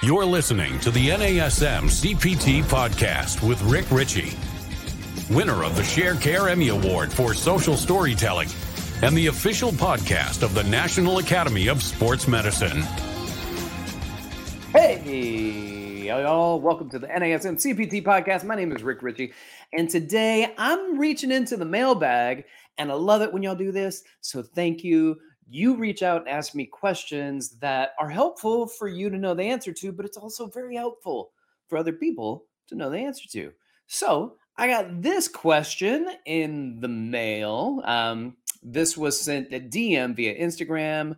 You're listening to the NASM CPT podcast with Rick Richey, winner of the Sharecare Emmy Award for Social Storytelling and the official podcast of the National Academy of Sports Medicine. Hey, y'all, welcome to the NASM CPT podcast. My name is Rick Richey, and today I'm reaching into the mailbag, and I love it when y'all do this. So thank you you reach out and ask me questions that are helpful for you to know the answer to, but it's also very helpful for other people to know the answer to. So I got this question in the mail. Um, this was sent a DM via Instagram.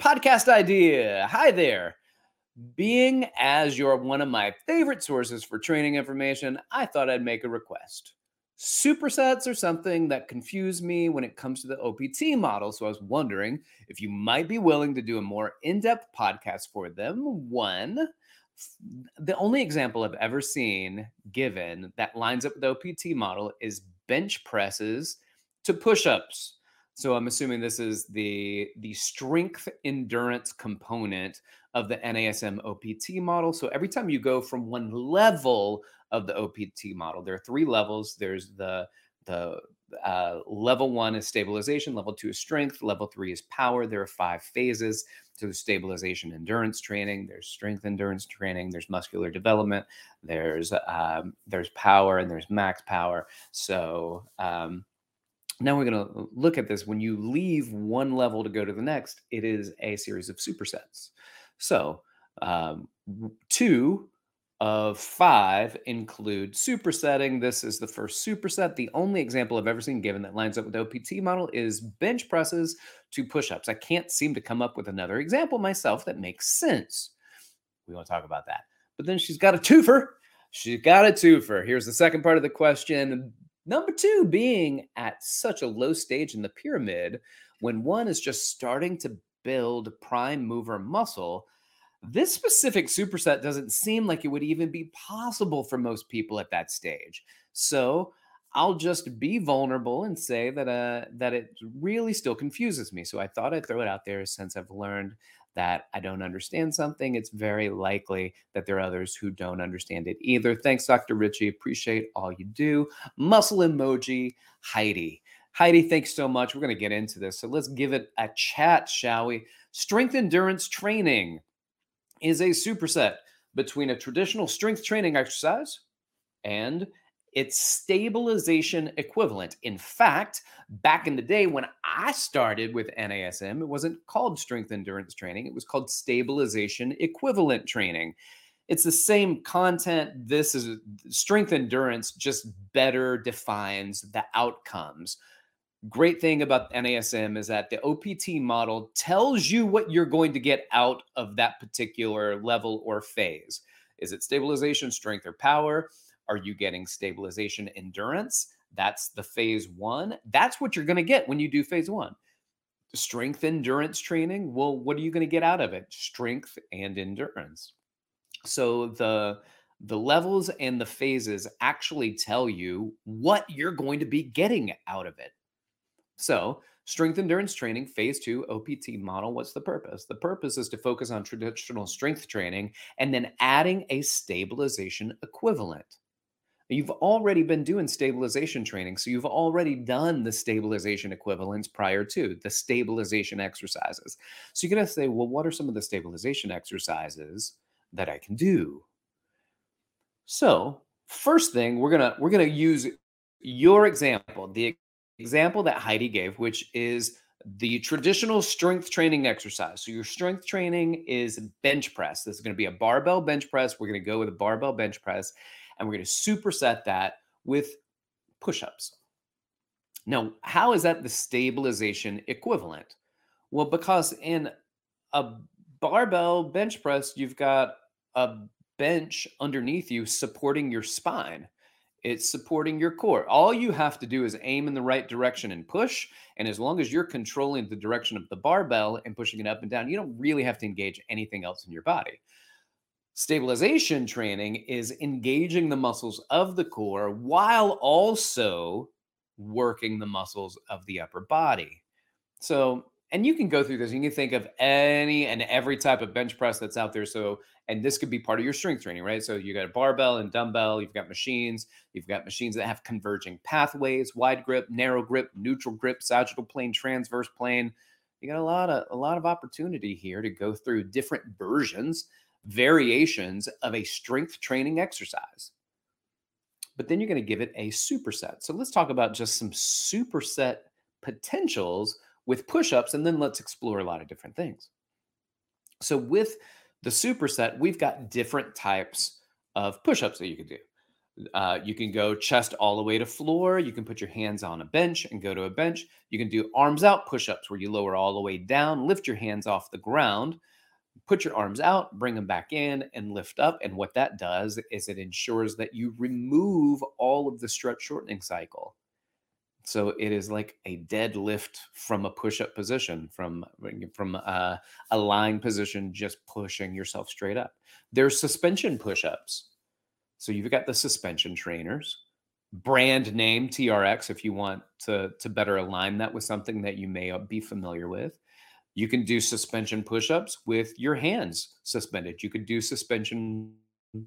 Podcast idea. Hi there. Being as you're one of my favorite sources for training information, I thought I'd make a request. Supersets are something that confuse me when it comes to the OPT model. So I was wondering if you might be willing to do a more in depth podcast for them. One, the only example I've ever seen given that lines up with the OPT model is bench presses to push ups. So I'm assuming this is the the strength endurance component of the NASM OPT model. So every time you go from one level of the OPT model. There are three levels. There's the the uh, level one is stabilization, level two is strength, level three is power. There are five phases to stabilization endurance training. There's strength endurance training. There's muscular development. There's um, there's power and there's max power. So um, now we're going to look at this. When you leave one level to go to the next, it is a series of supersets. So um, two of five include supersetting. This is the first superset. The only example I've ever seen given that lines up with the OPT model is bench presses to push ups. I can't seem to come up with another example myself that makes sense. We won't talk about that. But then she's got a twofer. She's got a twofer. Here's the second part of the question. Number two, being at such a low stage in the pyramid, when one is just starting to build prime mover muscle, this specific superset doesn't seem like it would even be possible for most people at that stage. So I'll just be vulnerable and say that uh, that it really still confuses me. So I thought I'd throw it out there since I've learned that I don't understand something. It's very likely that there are others who don't understand it either. Thanks, Dr. Richey. Appreciate all you do. Muscle emoji, Heidi. Heidi, thanks so much. We're going to get into this. So let's give it a chat, shall we? Strength endurance training is a superset between a traditional strength training exercise and its stabilization equivalent. In fact, back in the day when I started with NASM, it wasn't called strength endurance training, it was called stabilization equivalent training. It's the same content. This is strength endurance, just better defines the outcomes great thing about NASM is that the OPT model tells you what you're going to get out of that particular level or phase. Is it stabilization, strength, or power? Are you getting stabilization, endurance? That's the phase one. That's what you're going to get when you do phase one. Strength endurance training. Well, what are you going to get out of it? Strength and endurance. So the the levels and the phases actually tell you what you're going to be getting out of it. So, strength endurance training, phase two OPT model. What's the purpose? The purpose is to focus on traditional strength training and then adding a stabilization equivalent. You've already been doing stabilization training, so you've already done the stabilization equivalents prior to the stabilization exercises. So you're going to say, well, what are some of the stabilization exercises that I can do? So, first thing, we're going to we're going to use your example, the example that Heidi gave, which is the traditional strength training exercise. So your strength training is bench press. This is going to be a barbell bench press. We're going to go with a barbell bench press and we're going to superset that with push-ups. Now, how is that the stabilization equivalent? Well, because in a barbell bench press, you've got a bench underneath you supporting your spine. It's supporting your core. All you have to do is aim in the right direction and push. And as long as you're controlling the direction of the barbell and pushing it up and down, you don't really have to engage anything else in your body. Stabilization training is engaging the muscles of the core while also working the muscles of the upper body. So and you can go through this. You can think of any and every type of bench press that's out there. So, and this could be part of your strength training, right? So you got a barbell and dumbbell. You've got machines. You've got machines that have converging pathways, wide grip, narrow grip, neutral grip, sagittal plane, transverse plane. You got a lot of a lot of opportunity here to go through different versions, variations of a strength training exercise. But then you're going to give it a superset. So let's talk about just some superset potentials with push-ups and then let's explore a lot of different things. So with the superset, we've got different types of push-ups that you can do. Uh, you can go chest all the way to floor. You can put your hands on a bench and go to a bench. You can do arms out push-ups where you lower all the way down, lift your hands off the ground, put your arms out, bring them back in, and lift up. And what that does is it ensures that you remove all of the stretch shortening cycle. So it is like a deadlift from a push-up position, from from a, a line position, just pushing yourself straight up. There's suspension push-ups. So you've got the suspension trainers, brand name TRX if you want to to better align that with something that you may uh, be familiar with. You can do suspension push-ups with your hands suspended. You could do suspension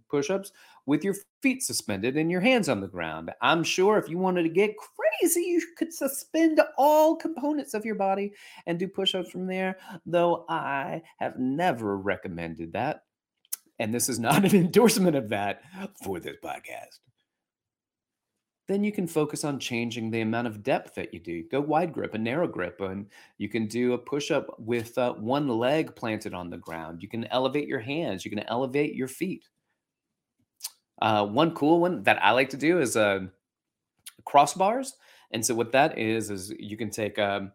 push-ups with your feet suspended and your hands on the ground. I'm sure if you wanted to get crazy, you could suspend all components of your body and do push-ups from there, though I have never recommended that. And this is not an endorsement of that for this podcast. Then you can focus on changing the amount of depth that you do. Go wide grip and narrow grip, and you can do a push up with uh, one leg planted on the ground. You can elevate your hands, you can elevate your feet. Uh, one cool one that I like to do is uh, crossbars. And so what that is is you can take, um,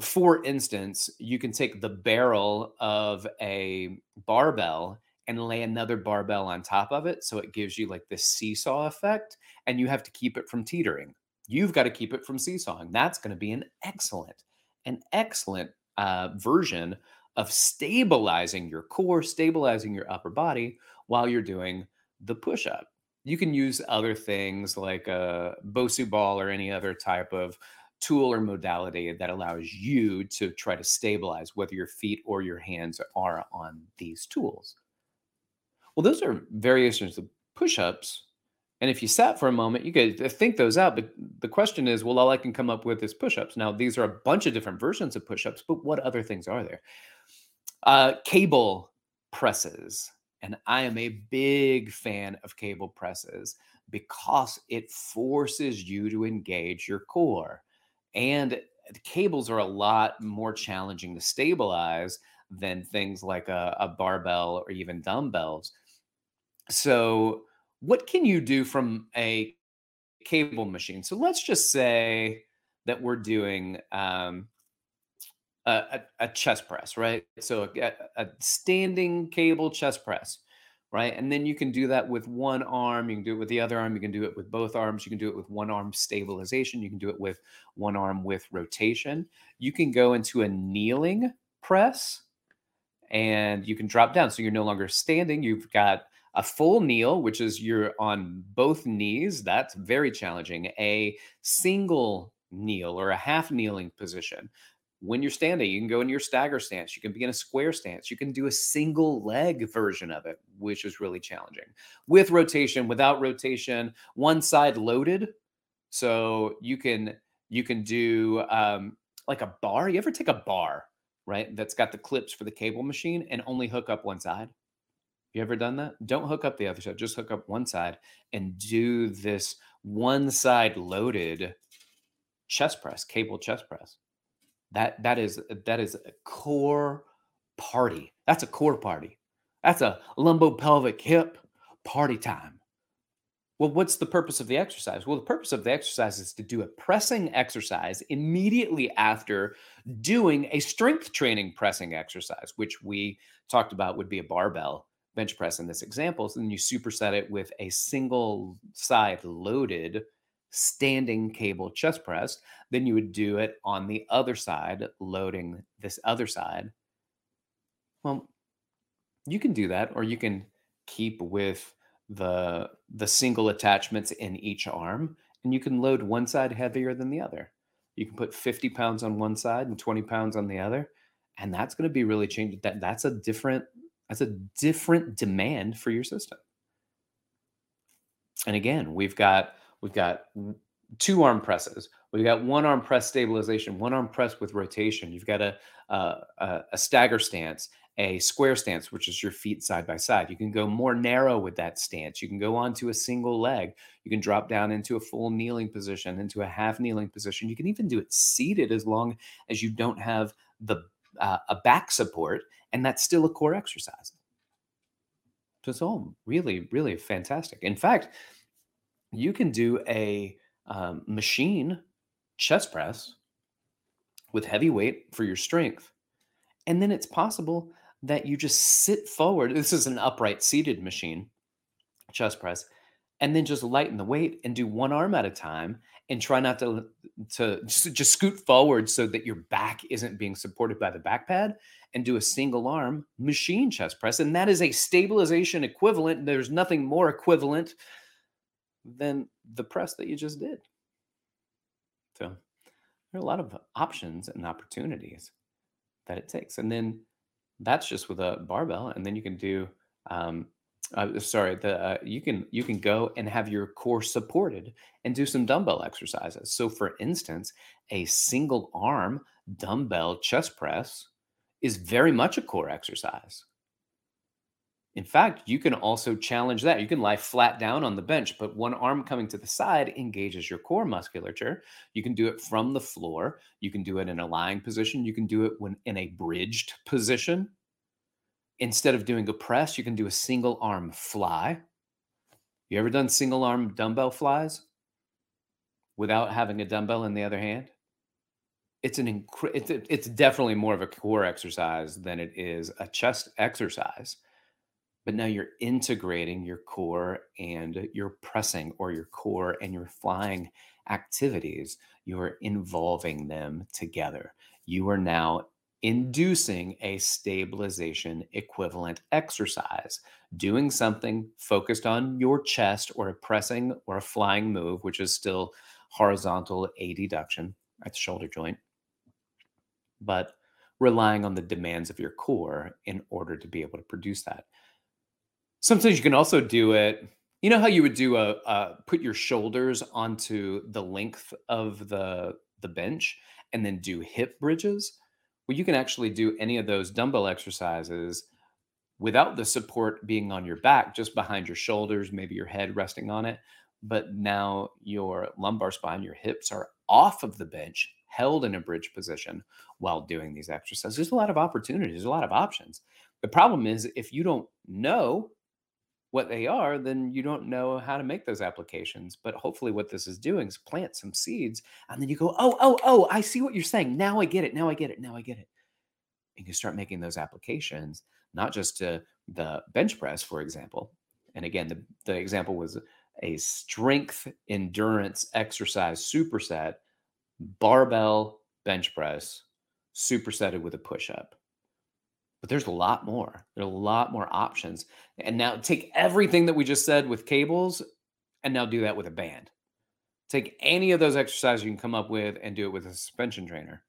for instance, you can take the barrel of a barbell and lay another barbell on top of it, so it gives you like this seesaw effect, and you have to keep it from teetering. You've got to keep it from seesawing. That's going to be an excellent, an excellent uh, version of stabilizing your core, stabilizing your upper body while you're doing the push up. You can use other things like a Bosu ball or any other type of tool or modality that allows you to try to stabilize whether your feet or your hands are on these tools. Well, those are variations of push ups. And if you sat for a moment, you could think those out. But the question is, well, all I can come up with is push ups. Now, these are a bunch of different versions of push ups, but what other things are there? Uh, cable presses. And I am a big fan of cable presses because it forces you to engage your core. And cables are a lot more challenging to stabilize than things like a, a barbell or even dumbbells. So, what can you do from a cable machine? So, let's just say that we're doing um, a, a, chest press, right? So a, a, standing cable chest press, right? And then you can do that with one arm. You can do it with the other arm. You can do it with both arms. You can do it with one arm stabilization. You can do it with one arm with rotation. You can go into a kneeling press and you can drop down. So you're no longer standing. You've got a full kneel, which is you're on both knees. That's very challenging. A single kneel or a half kneeling position when you're standing, you can go in your stagger stance. You can be in a square stance. You can do a single leg version of it, which is really challenging. With rotation, without rotation, one side loaded. So you can you can do um, like a bar. You ever take a bar, right? That's got the clips for the cable machine and only hook up one side. You ever done that? Don't hook up the other side. Just hook up one side and do this one side loaded chest press, cable chest press. That that is that is a core party. That's a core party. That's a lumbo pelvic hip party time. Well, what's the purpose of the exercise? Well, the purpose of the exercise is to do a pressing exercise immediately after doing a strength training pressing exercise, which we talked about would be a barbell bench press in this example. So then you superset it with a single side loaded standing cable chest press. Then you would do it on the other side, loading this other side. Well, you can do that, or you can keep with the the single attachments in each arm, and you can load one side heavier than the other. You can put 50 pounds on one side and 20 pounds on the other. And that's going to be really changing. That that's a different, that's a different demand for your system. And again, we've got we've got two arm presses. We've got one arm press stabilization, one arm press with rotation. You've got a, a, a stagger stance, a square stance, which is your feet side by side. You can go more narrow with that stance. You can go onto a single leg. You can drop down into a full kneeling position, into a half kneeling position. You can even do it seated as long as you don't have the uh, a back support, and that's still a core exercise. So it's all really, really fantastic. In fact, you can do a um, machine chest press with heavy weight for your strength. And then it's possible that you just sit forward. This is an upright seated machine, chest press, and then just lighten the weight and do one arm at a time and try not to to just, just scoot forward so that your back isn't being supported by the back pad and do a single arm machine chest press and that is a stabilization equivalent there's nothing more equivalent than the press that you just did. So there are a lot of options and opportunities that it takes. And then that's just with a barbell. And then you can do, um, uh, sorry, the uh, you can you can go and have your core supported and do some dumbbell exercises. So, for instance, a single arm dumbbell chest press is very much a core exercise. In fact, you can also challenge that. You can lie flat down on the bench, but one arm coming to the side engages your core musculature. You can do it from the floor. You can do it in a lying position. You can do it when in a bridged position. Instead of doing a press, you can do a single arm fly. You ever done single arm dumbbell flies without having a dumbbell in the other hand? It's an incre- it's, it's definitely more of a core exercise than it is a chest exercise but now you're integrating your core and your pressing or your core and your flying activities. You're involving them together. You are now inducing a stabilization equivalent exercise doing something focused on your chest or a pressing or a flying move which is still horizontal adduction at the shoulder joint but relying on the demands of your core in order to be able to produce that Sometimes you can also do it. You know how you would do a uh, put your shoulders onto the length of the the bench and then do hip bridges. Well, you can actually do any of those dumbbell exercises without the support being on your back, just behind your shoulders, maybe your head resting on it. But now your lumbar spine, your hips are off of the bench, held in a bridge position while doing these exercises. There's a lot of opportunities, there's a lot of options. The problem is if you don't know what they are, then you don't know how to make those applications. But hopefully, what this is doing is plant some seeds, and then you go, oh, oh, oh, I see what you're saying. Now I get it. Now I get it. Now I get it. And you start making those applications, not just to the bench press, for example. And again, the, the example was a strength endurance exercise superset, barbell bench press, supersetted with a push up but there's a lot more. There are a lot more options. And now take everything that we just said with cables and now do that with a band. Take any of those exercises you can come up with and do it with a suspension trainer.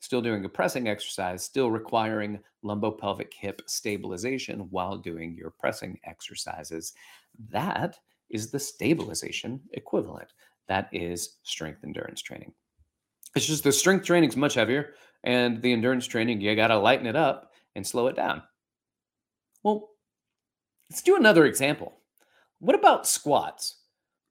Still doing a pressing exercise, still requiring lumbopelvic hip stabilization while doing your pressing exercises. That is the stabilization equivalent. That is strength endurance training. It's just the strength training is much heavier, and the endurance training, you got to lighten it up and slow it down. Well, let's do another example. What about squats?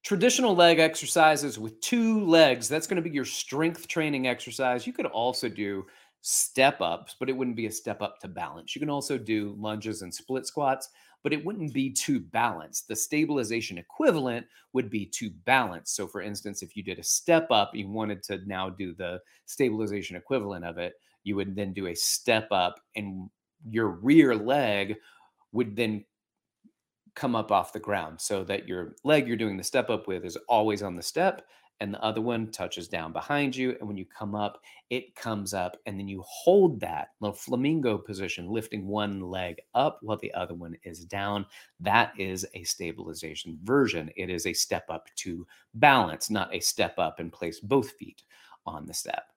Traditional leg exercises with two legs, that's going to be your strength training exercise. You could also do step ups, but it wouldn't be a step up to balance. You can also do lunges and split squats, but it wouldn't be to balance. The stabilization equivalent would be to balance. So, for instance, if you did a step up, you wanted to now do the stabilization equivalent of it, you would then do a step up and your rear leg would then come up off the ground so that your leg you're doing the step up with is always on the step and the other one touches down behind you and when you come up it comes up and then you hold that little flamingo position lifting one leg up while the other one is down that is a stabilization version it is a step up to balance not a step up and place both feet on the step.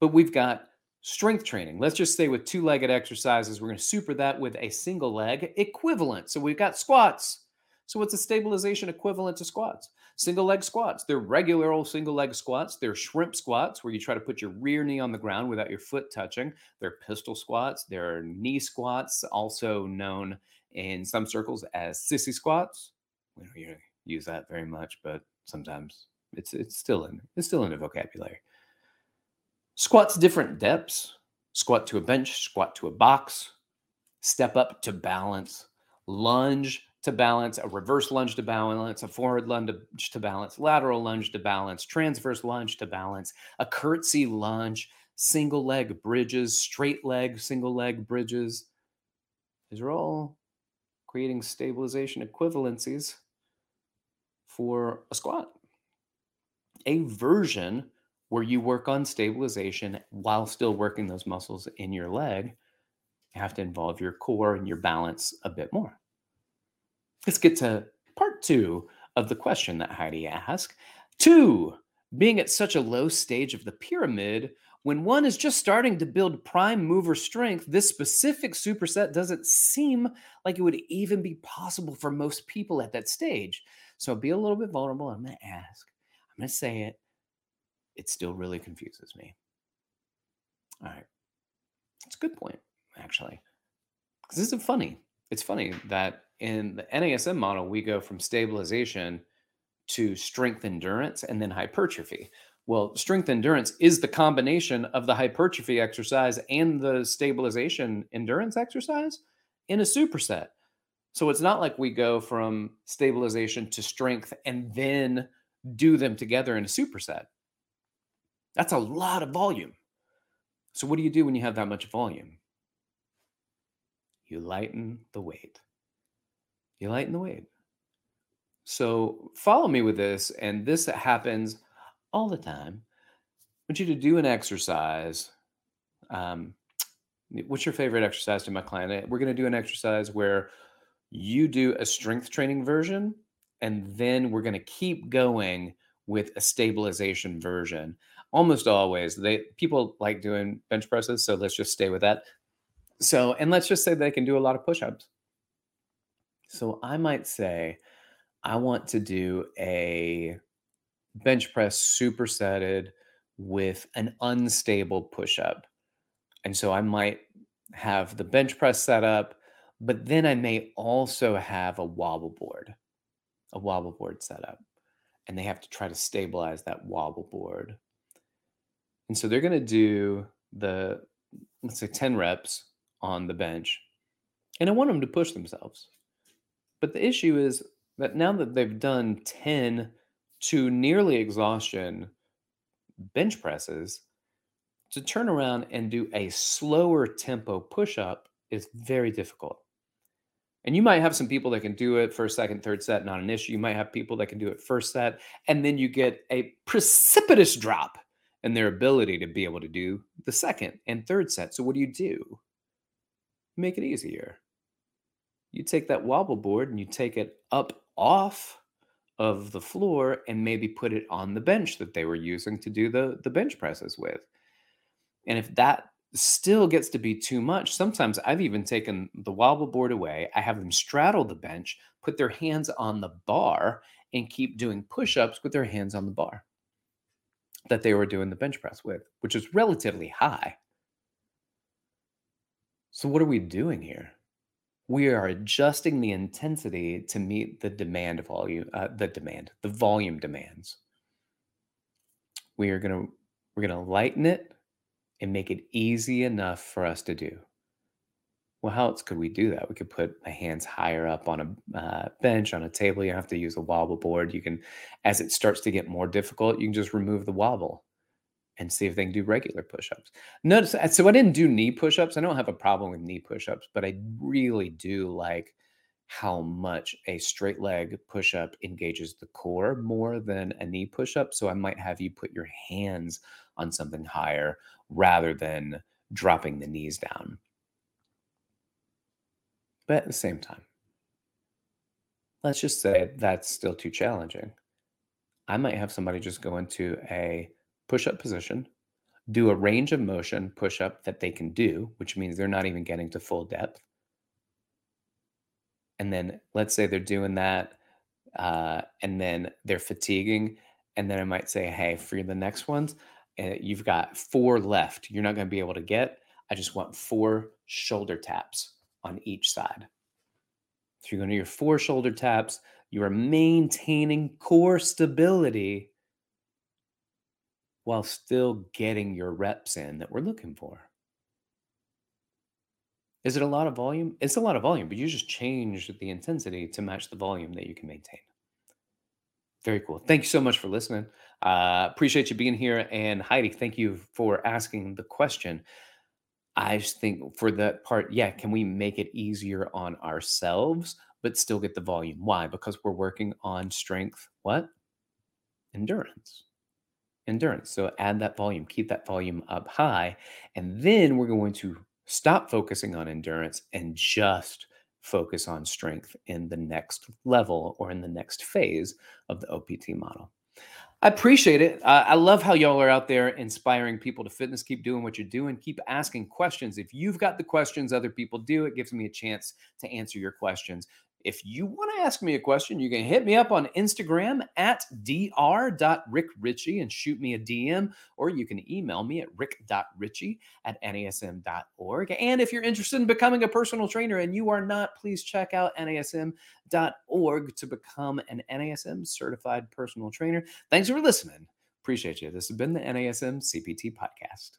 But we've got strength training. Let's just say with two legged exercises, we're going to super that with a single leg equivalent. So we've got squats. So what's a stabilization equivalent to squats? Single leg squats. They're regular old single leg squats. They're shrimp squats where you try to put your rear knee on the ground without your foot touching. They're pistol squats. They're knee squats, also known in some circles as sissy squats. We don't use that very much, but sometimes it's it's still in it's still in the vocabulary. Squats different depths. Squat to a bench, squat to a box, step up to balance, lunge to balance, a reverse lunge to balance, a forward lunge to balance, lateral lunge to balance, transverse lunge to balance, a curtsy lunge, single leg bridges, straight leg, single leg bridges. These are all creating stabilization equivalencies for a squat. A version where you work on stabilization while still working those muscles in your leg, you have to involve your core and your balance a bit more. Let's get to part two of the question that Heidi asked. Two, being at such a low stage of the pyramid, when one is just starting to build prime mover strength, this specific superset doesn't seem like it would even be possible for most people at that stage. So be a little bit vulnerable. I'm going to ask, I'm going to say it. It still really confuses me. All right. It's a good point, actually. Because this is funny. It's funny that in the NASM model, we go from stabilization to strength endurance and then hypertrophy. Well, strength endurance is the combination of the hypertrophy exercise and the stabilization endurance exercise in a superset. So it's not like we go from stabilization to strength and then do them together in a superset. That's a lot of volume. So, what do you do when you have that much volume? You lighten the weight you lighten the weight. So follow me with this, and this happens all the time. I want you to do an exercise. Um, what's your favorite exercise to my client? Eh, we're going to do an exercise where you do a strength training version, and then we're going to keep going with a stabilization version. Almost always, they people like doing bench presses, so let's just stay with that. So, and let's just say they can do a lot of push-ups. So I might say, I want to do a bench press supersetted with an unstable push up. And so I might have the bench press set up, but then I may also have a wobble board, a wobble board set up. And they have to try to stabilize that wobble board. And so they're going to do the, let's say 10 reps on the bench. And I want them to push themselves. But the issue is that now that they've done 10 to nearly exhaustion bench presses, to turn around and do a slower tempo push up is very difficult. And you might have some people that can do it first, second, third set, not an issue. You might have people that can do it first set, and then you get a precipitous drop in their ability to be able to do the second and third set. So, what do you do? Make it easier you take that wobble board and you take it up off of the floor and maybe put it on the bench that they were using to do the, the bench presses with. And if that still gets to be too much, sometimes I've even taken the wobble board away. I have them straddle the bench, put their hands on the bar, and keep doing push ups with their hands on the bar that they were doing the bench press with, which is relatively high. So, what are we doing here? we are adjusting the intensity to meet the demand volume, uh, the demand, the volume demands. We are gonna we're gonna lighten it and make it easy enough for us to do. Well, how else could we do that? We could put my hands higher up on a uh, bench, on a table. You have to use a wobble board. You can, as it starts to get more difficult, you can just remove the wobble and see if they can do regular push-ups. Notice uh, so I didn't do knee push-ups. I don't have a problem with knee push-ups, but I really do like how much a straight leg push-up engages the core more than a knee push-up. So I might have you put your hands on something higher rather than dropping the knees down. But at the same time, let's just say that's still too challenging. I might have somebody just go into a push up position, do a range of motion push up that they can do, which means they're not even getting to full depth. And then let's say they're doing that uh, and then they're fatiguing. And then I might say, hey, for the next ones, uh, you've got four left. You're not going to be able to get. I just want four shoulder taps on each side. So you're going to your four shoulder taps. You are maintaining core stability while still getting your reps in that we're looking for. Is it a lot of volume? It's a lot of volume, but you just change the intensity to match the volume that you can maintain. Very cool. Thank you so much for listening. Uh, appreciate you being here. And Heidi, thank you for asking the question. I just think for that part, yeah, can we make it easier on ourselves, but still get the volume? Why? Because we're working on strength, what? Endurance. Endurance. So add that volume, keep that volume up high. And then we're going to stop focusing on endurance and just focus on strength in the next level or in the next phase of the OPT model. I appreciate it. Uh, I love how y'all are out there inspiring people to fitness. Keep doing what you're doing. Keep asking questions. If you've got the questions other people do, it gives me a chance to answer your questions. If you want to ask me a question, you can hit me up on Instagram at dr.rickrichey and shoot me a DM, or you can email me at rick.richey at nasm.org. And if you're interested in becoming a personal trainer and you are not, please check out nasm.org to become an NASM certified personal trainer. Thanks for listening. Appreciate you. This has been the NASM CPT podcast.